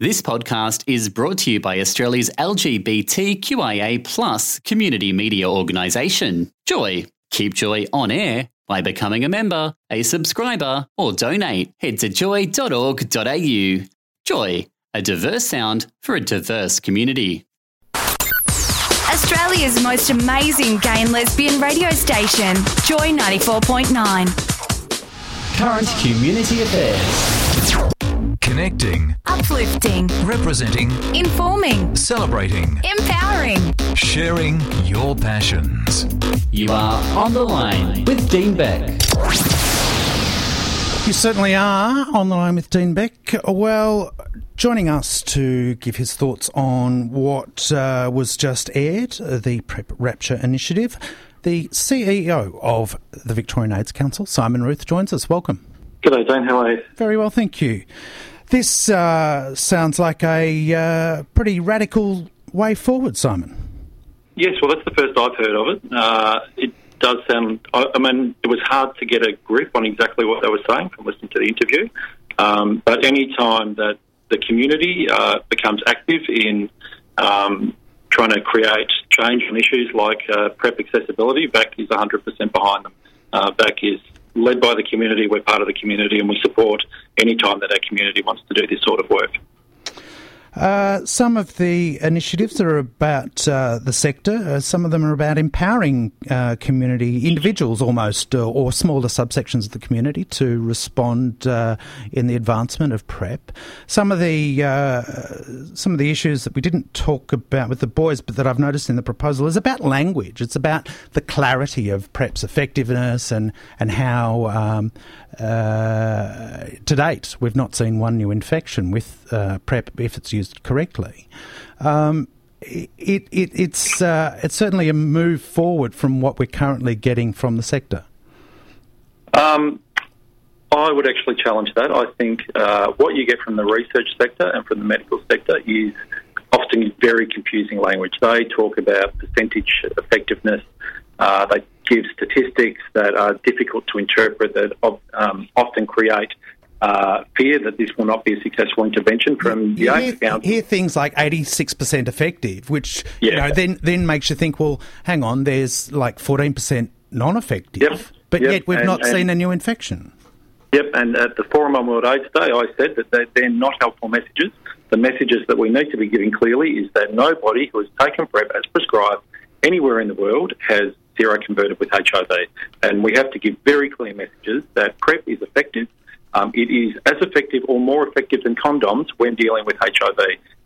This podcast is brought to you by Australia's LGBTQIA plus community media organisation, Joy. Keep Joy on air by becoming a member, a subscriber, or donate. Head to joy.org.au. Joy, a diverse sound for a diverse community. Australia's most amazing gay and lesbian radio station, Joy 94.9. Current community affairs. Connecting, Uplifting, representing, informing, celebrating, empowering. sharing your passions. You are on the line with Dean Beck. You certainly are on the line with Dean Beck. Well, joining us to give his thoughts on what uh, was just aired, the Prep Rapture Initiative, the CEO of the Victorian AIDS Council, Simon Ruth, joins us. Welcome. G'day, Dane. How are you? Very well, thank you. This uh, sounds like a uh, pretty radical way forward, Simon. Yes, well, that's the first I've heard of it. Uh, it does sound. I, I mean, it was hard to get a grip on exactly what they were saying from listening to the interview. Um, but any time that the community uh, becomes active in um, trying to create change on issues like uh, PrEP accessibility, VAC is 100% behind them. Uh, VAC is led by the community. We're part of the community, and we support any time that our community wants to do this sort of work. Uh, some of the initiatives are about uh, the sector. Uh, some of them are about empowering uh, community individuals, almost, uh, or smaller subsections of the community, to respond in the advancement of PrEP. Some of the some of the issues that we didn't talk about with the boys, but that I've noticed in the proposal, is about language. It's about the clarity of PrEP's effectiveness and and how. Um, to date, we've not seen one new infection with PrEP if it's used correctly. Um, it, it, it's uh, it's certainly a move forward from what we're currently getting from the sector. Um, I would actually challenge that. I think uh, what you get from the research sector and from the medical sector is often very confusing language. They talk about percentage effectiveness. Uh, they give statistics that are difficult to interpret that um, often create uh, fear that this will not be a successful intervention from the hear, hear things like 86% effective, which you know, then, then makes you think, well, hang on, there's like 14% non effective. Yep, But yep, yet we've and- not and- seen a new infection. Yep, and at the Forum on World AIDS Day, I said that they're, they're not helpful messages. The messages that we need to be giving clearly is that nobody who has taken PrEP as prescribed anywhere in the world has seroconverted with HIV. And we have to give very clear messages that PrEP is effective. Um, it is as effective or more effective than condoms when dealing with HIV.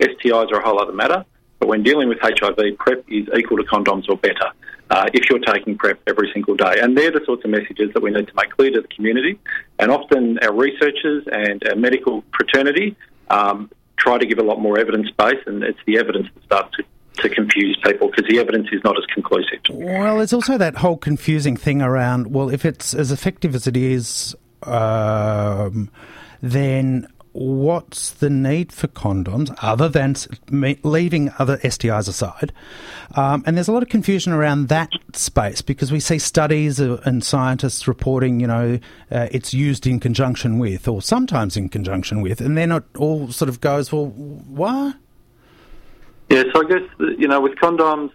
STIs are a whole other matter, but when dealing with HIV, PrEP is equal to condoms or better uh, if you're taking PrEP every single day. And they're the sorts of messages that we need to make clear to the community. And often our researchers and our medical fraternity um, try to give a lot more evidence base, and it's the evidence that starts to, to confuse people because the evidence is not as conclusive. Well, there's also that whole confusing thing around, well, if it's as effective as it is, um, then what's the need for condoms other than leaving other STIs aside? Um, and there's a lot of confusion around that space because we see studies uh, and scientists reporting, you know, uh, it's used in conjunction with or sometimes in conjunction with, and then it all sort of goes, well, what? Yeah, so I guess you know with condoms,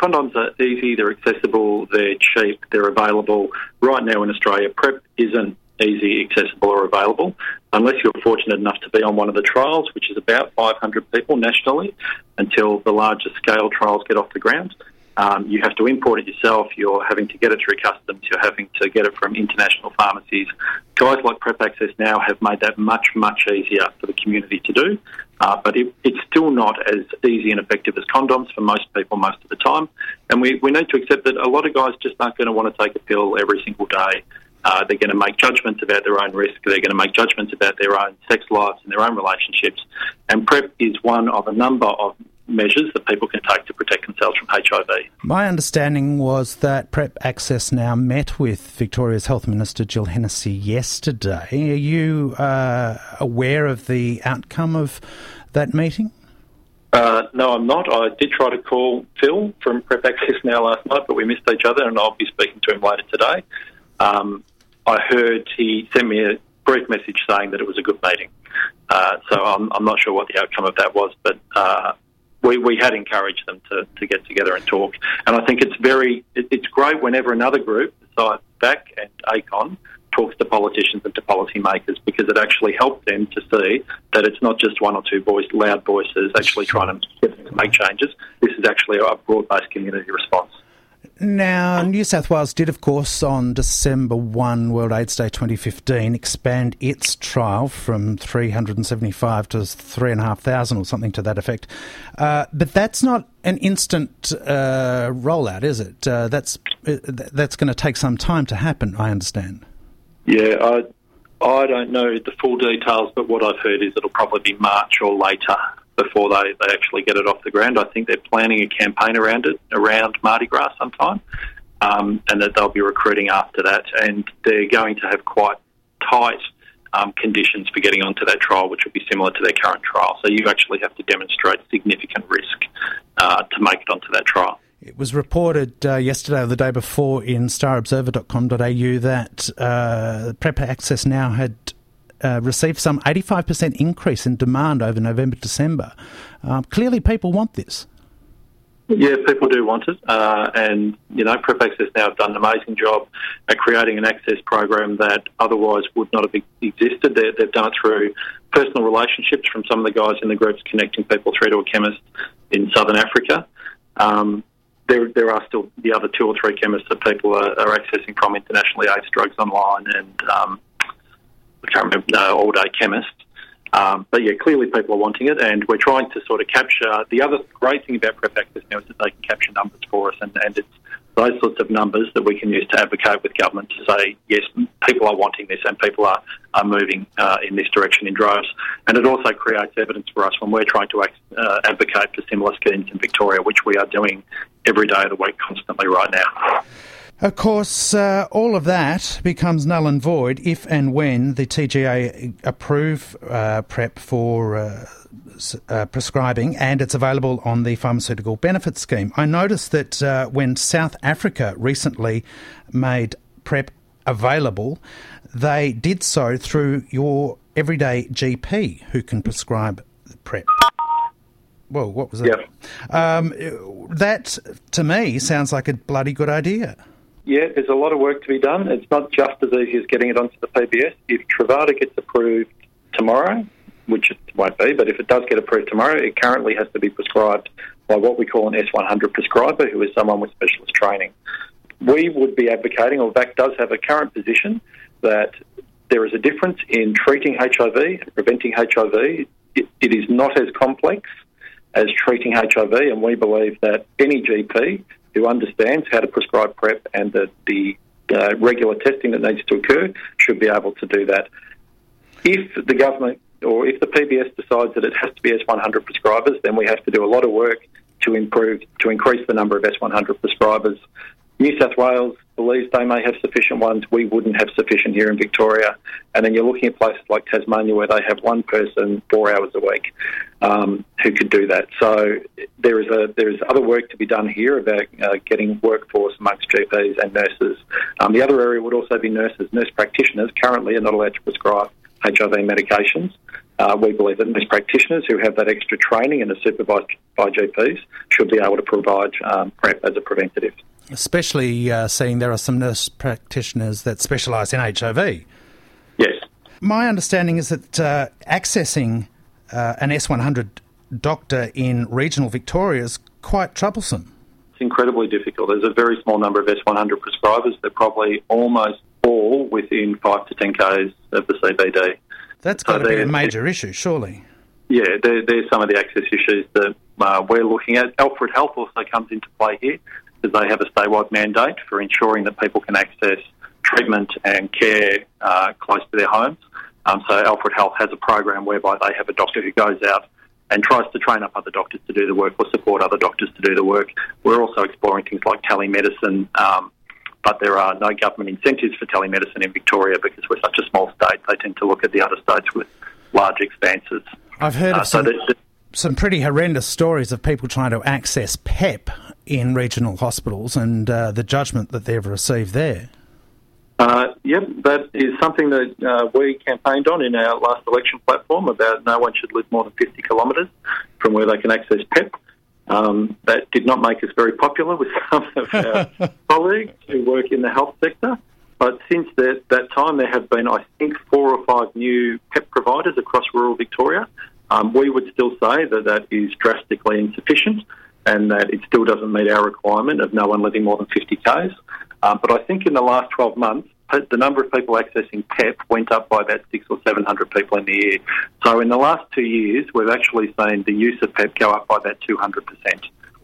condoms are easy, they're accessible, they're cheap, they're available. Right now in Australia, PrEP isn't easy, accessible, or available unless you're fortunate enough to be on one of the trials, which is about 500 people nationally, until the larger scale trials get off the ground. Um, you have to import it yourself. You're having to get it through customs. You're having to get it from international pharmacies. Guys like Prep Access now have made that much, much easier for the community to do. Uh, but it, it's still not as easy and effective as condoms for most people most of the time. And we, we need to accept that a lot of guys just aren't going to want to take a pill every single day. Uh, they're going to make judgments about their own risk. They're going to make judgments about their own sex lives and their own relationships. And PrEP is one of a number of measures that people can take to protect themselves from HIV. My understanding was that PrEP Access now met with Victoria's Health Minister Jill Hennessy yesterday. Are you uh, aware of the outcome of that meeting? Uh, no, I'm not. I did try to call Phil from Prep Access now last night, but we missed each other, and I'll be speaking to him later today. Um, I heard he sent me a brief message saying that it was a good meeting. Uh, so I'm, I'm not sure what the outcome of that was, but uh, we, we had encouraged them to, to get together and talk. And I think it's very it, it's great whenever another group, besides VAC and ACON, talks to politicians and to policymakers because it actually helps them to see that it's not just one or two voice, loud voices actually trying to make changes. This is actually a broad-based community response. Now, New South Wales did, of course, on December 1, World AIDS Day 2015, expand its trial from 375 to 3,500 or something to that effect. Uh, but that's not an instant uh, rollout, is it? Uh, that's uh, that's going to take some time to happen, I understand. Yeah, I, I don't know the full details, but what I've heard is it'll probably be March or later before they, they actually get it off the ground. I think they're planning a campaign around it, around Mardi Gras sometime, um, and that they'll be recruiting after that. And they're going to have quite tight um, conditions for getting onto that trial, which will be similar to their current trial. So you actually have to demonstrate significant risk uh, to make it onto that trial. It was reported uh, yesterday or the day before in starobserver.com.au that uh, PrEP Access Now had uh, received some 85% increase in demand over November, December. Um, clearly, people want this. Yeah, people do want it, uh, and you know, Prep Access now have done an amazing job at creating an access program that otherwise would not have existed. they have done it through personal relationships from some of the guys in the groups connecting people through to a chemist in Southern Africa. Um, there, there are still the other two or three chemists that people are, are accessing from internationally AIDS drugs online and um, Can't remember, no, all day chemist. Um, but yeah, clearly people are wanting it, and we're trying to sort of capture. The other great thing about Prep Access now is that they can capture numbers for us, and, and it's those sorts of numbers that we can use to advocate with government to say, yes, people are wanting this and people are, are moving uh, in this direction in droves. And it also creates evidence for us when we're trying to uh, advocate for similar schemes in Victoria, which we are doing every day of the week constantly right now. Of course, uh, all of that becomes null and void if and when the TGA approve uh, PrEP for uh, uh, prescribing and it's available on the pharmaceutical benefit scheme. I noticed that uh, when South Africa recently made PrEP available, they did so through your everyday GP who can prescribe PrEP. Well, what was that? Yeah. Um, that, to me, sounds like a bloody good idea yeah, there's a lot of work to be done. It's not just as easy as getting it onto the PBS. If Truvada gets approved tomorrow, which it won't be, but if it does get approved tomorrow, it currently has to be prescribed by what we call an S100 prescriber, who is someone with specialist training. We would be advocating, or VAC does have a current position, that there is a difference in treating HIV and preventing HIV. it, it is not as complex as treating HIV, and we believe that any GP who understands how to prescribe PrEP and the, the uh, regular testing that needs to occur should be able to do that. If the government or if the PBS decides that it has to be S100 prescribers, then we have to do a lot of work to improve to increase the number of S100 prescribers. New South Wales believes they may have sufficient ones. We wouldn't have sufficient here in Victoria. And then you're looking at places like Tasmania where they have one person four hours a week um, who could do that. So there is a there is other work to be done here about uh, getting workforce amongst GPs and nurses. Um, the other area would also be nurses. Nurse practitioners currently are not allowed to prescribe HIV medications. Uh, we believe that nurse practitioners who have that extra training and are supervised by GPs should be able to provide um, PrEP as a preventative especially uh, seeing there are some nurse practitioners that specialise in HIV. Yes. My understanding is that uh, accessing uh, an S100 doctor in regional Victoria is quite troublesome. It's incredibly difficult. There's a very small number of S100 prescribers. They're probably almost all within 5 to 10 k's of the CBD. That's got so to be a major issue, surely. Yeah, there's some of the access issues that uh, we're looking at. Alfred Health also comes into play here because they have a statewide mandate for ensuring that people can access treatment and care uh, close to their homes. Um, so Alfred Health has a program whereby they have a doctor who goes out and tries to train up other doctors to do the work or support other doctors to do the work. We're also exploring things like telemedicine, um, but there are no government incentives for telemedicine in Victoria because we're such a small state. They tend to look at the other states with large expanses. I've heard uh, of some, so some pretty horrendous stories of people trying to access PEP in regional hospitals and uh, the judgment that they've received there. Uh, yep, that is something that uh, we campaigned on in our last election platform about no one should live more than 50 kilometres from where they can access PEP. Um, that did not make us very popular with some of our colleagues who work in the health sector. But since that, that time, there have been, I think, four or five new PEP providers across rural Victoria. Um, we would still say that that is drastically insufficient and that it still doesn't meet our requirement of no one living more than 50 Ks. Um, but I think in the last 12 months, the number of people accessing PEP went up by about six or 700 people in the year. So in the last two years, we've actually seen the use of PEP go up by about 200%.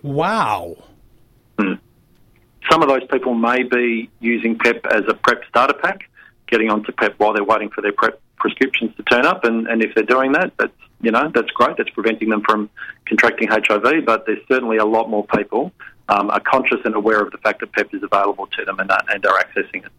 Wow. Hmm. Some of those people may be using PEP as a PrEP starter pack, getting onto PEP while they're waiting for their PrEP prescriptions to turn up. And, and if they're doing that, that's, you know, that's great. That's preventing them from contracting HIV. But there's certainly a lot more people um, are conscious and aware of the fact that PEP is available to them and, uh, and are accessing it.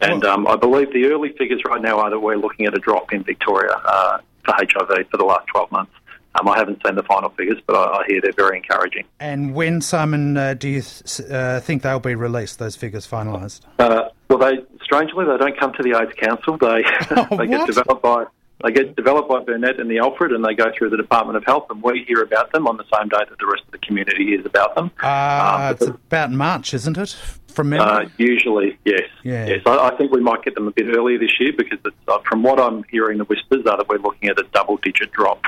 And um, I believe the early figures right now are that we're looking at a drop in Victoria uh, for HIV for the last 12 months. Um, I haven't seen the final figures, but I, I hear they're very encouraging. And when, Simon, uh, do you th- uh, think they'll be released, those figures finalised? Uh, they strangely, they don't come to the AIDS Council. They, Oh, they get developed by they get developed by Burnet and the Alfred, and they go through the Department of Health, and we hear about them on the same day that the rest of the community hears about them. Uh, Um, it's about March, isn't it? From memory? Uh, usually, yes. Yeah. Yes, I, I think we might get them a bit earlier this year because it's, uh, from what I'm hearing, the whispers are that we're looking at a double-digit drop.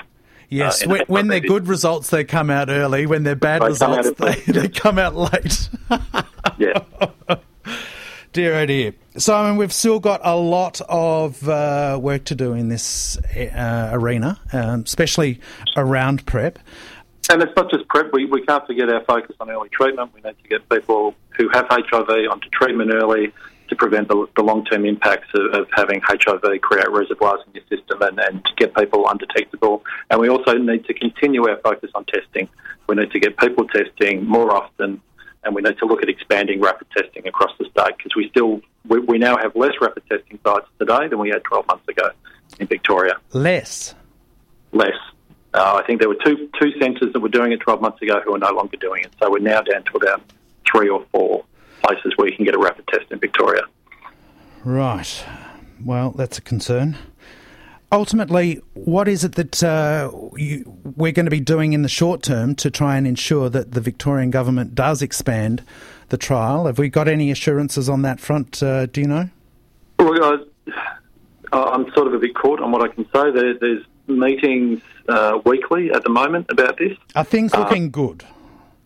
yes, in when, when they're good results, they come out early. When they're bad They come results, they, they come out late. Yeah. Dear, oh dear. Simon, we've still got a lot of uh, work to do in this uh, arena, um, especially around PrEP. And it's not just PrEP. We, we can't forget our focus on early treatment. We need to get people who have HIV onto treatment early to prevent the, the long-term impacts of, of having HIV create reservoirs in your system and, and to get people undetectable. And we also need to continue our focus on testing. We need to get people testing more often and we need to look at expanding rapid testing across the state because we still we, we now have less rapid testing sites today than we had 12 months ago in Victoria Less. less. Uh, I think there were two two centres that were doing it 12 months ago who are no longer doing it. So we're now down to about three or four places where you can get a rapid test in Victoria. Right. Well, that's a concern. Ultimately, what is it that uh, you, we're going to be doing in the short term to try and ensure that the Victorian government does expand the trial? Have we got any assurances on that front? Uh, do you know? Well, uh, I'm sort of a bit caught on what I can say. There, there's meetings uh, weekly at the moment about this. Are things looking good?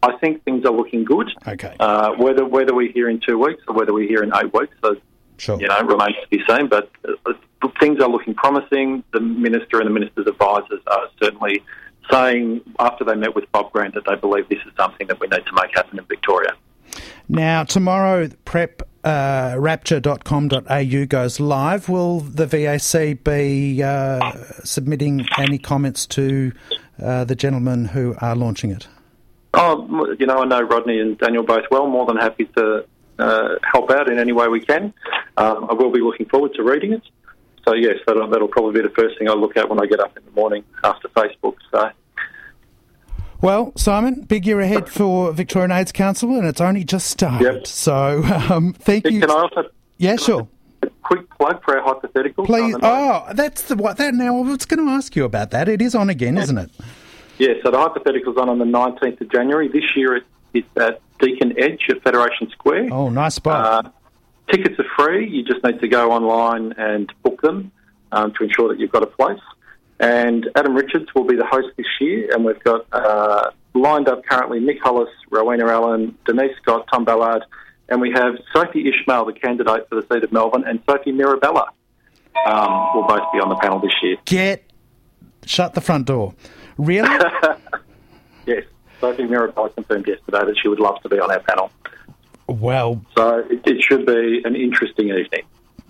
I think things are looking good. Okay. Uh, whether whether we're here in two weeks or whether we're here in eight weeks, so Sure. you know, remains to be seen. But uh, things are looking promising. The minister and the minister's advisors are certainly saying after they met with Bob Grant that they believe this is something that we need to make happen in Victoria. Now, tomorrow, prep uh, rapture.com.au goes live. Will the VAC be uh, submitting any comments to uh, the gentlemen who are launching it? Oh, you know, I know Rodney and Daniel both well. More than happy to uh, help out in any way we can. Um, I will be looking forward to reading it. So yes, that'll, that'll probably be the first thing I look at when I get up in the morning after Facebook. So Well, Simon, big year ahead for Victorian AIDS Council, and it's only just started. Yep. So, um, thank you. can I also yeah, sure. a quick plug for our hypothetical? Please. Oh, that's the what. That now. I was going to ask you about that. It is on again, isn't it? Yeah, so the hypothetical's on on the 19th of January. This year it, it's at Deakin Edge at Federation Square. Oh, nice spot. Uh, tickets are free. You just need to go online and book them um, to ensure that you've got a place. And Adam Richards will be the host this year, and we've got uh, lined up currently Nic Holas, Rowena Allen, Denise Scott, Tom Ballard, and we have Sophie Ismail, the candidate for the seat of Melbourne, and Sophie Mirabella um, will both be on the panel this year. Get shut the front door. Really? Yes, Sophie Mirabella confirmed yesterday that she would love to be on our panel. Well, So it, it should be an interesting evening.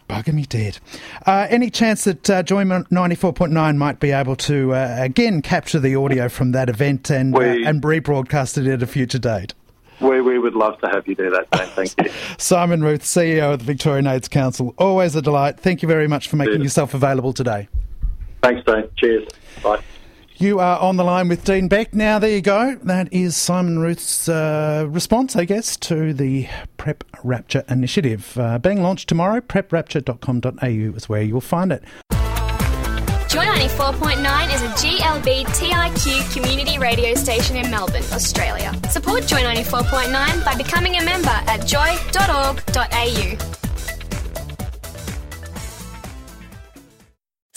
Bugger me dead. Uh, any chance that uh, Joy 94.9 might be able to uh, again capture the audio from that event and uh, We- and rebroadcast it at a future date? We, we would love to have you do that, Dan. Thank you. Simon Ruth, CEO of the Victorian AIDS Council, always a delight. Thank you very much for making Cheers. yourself available today. Thanks, Dan. Cheers. Bye. You are on the line with Dean Beck. Now, there you go. That is Simon Ruth's uh, response, I guess, to the Prep Rapture initiative. Uh, being launched tomorrow, preprapture.com.au is where you'll find it. Joy 94.9 is a GLBTIQ community radio station in Melbourne, Australia. Support Joy 94.9 by becoming a member at joy.org.au.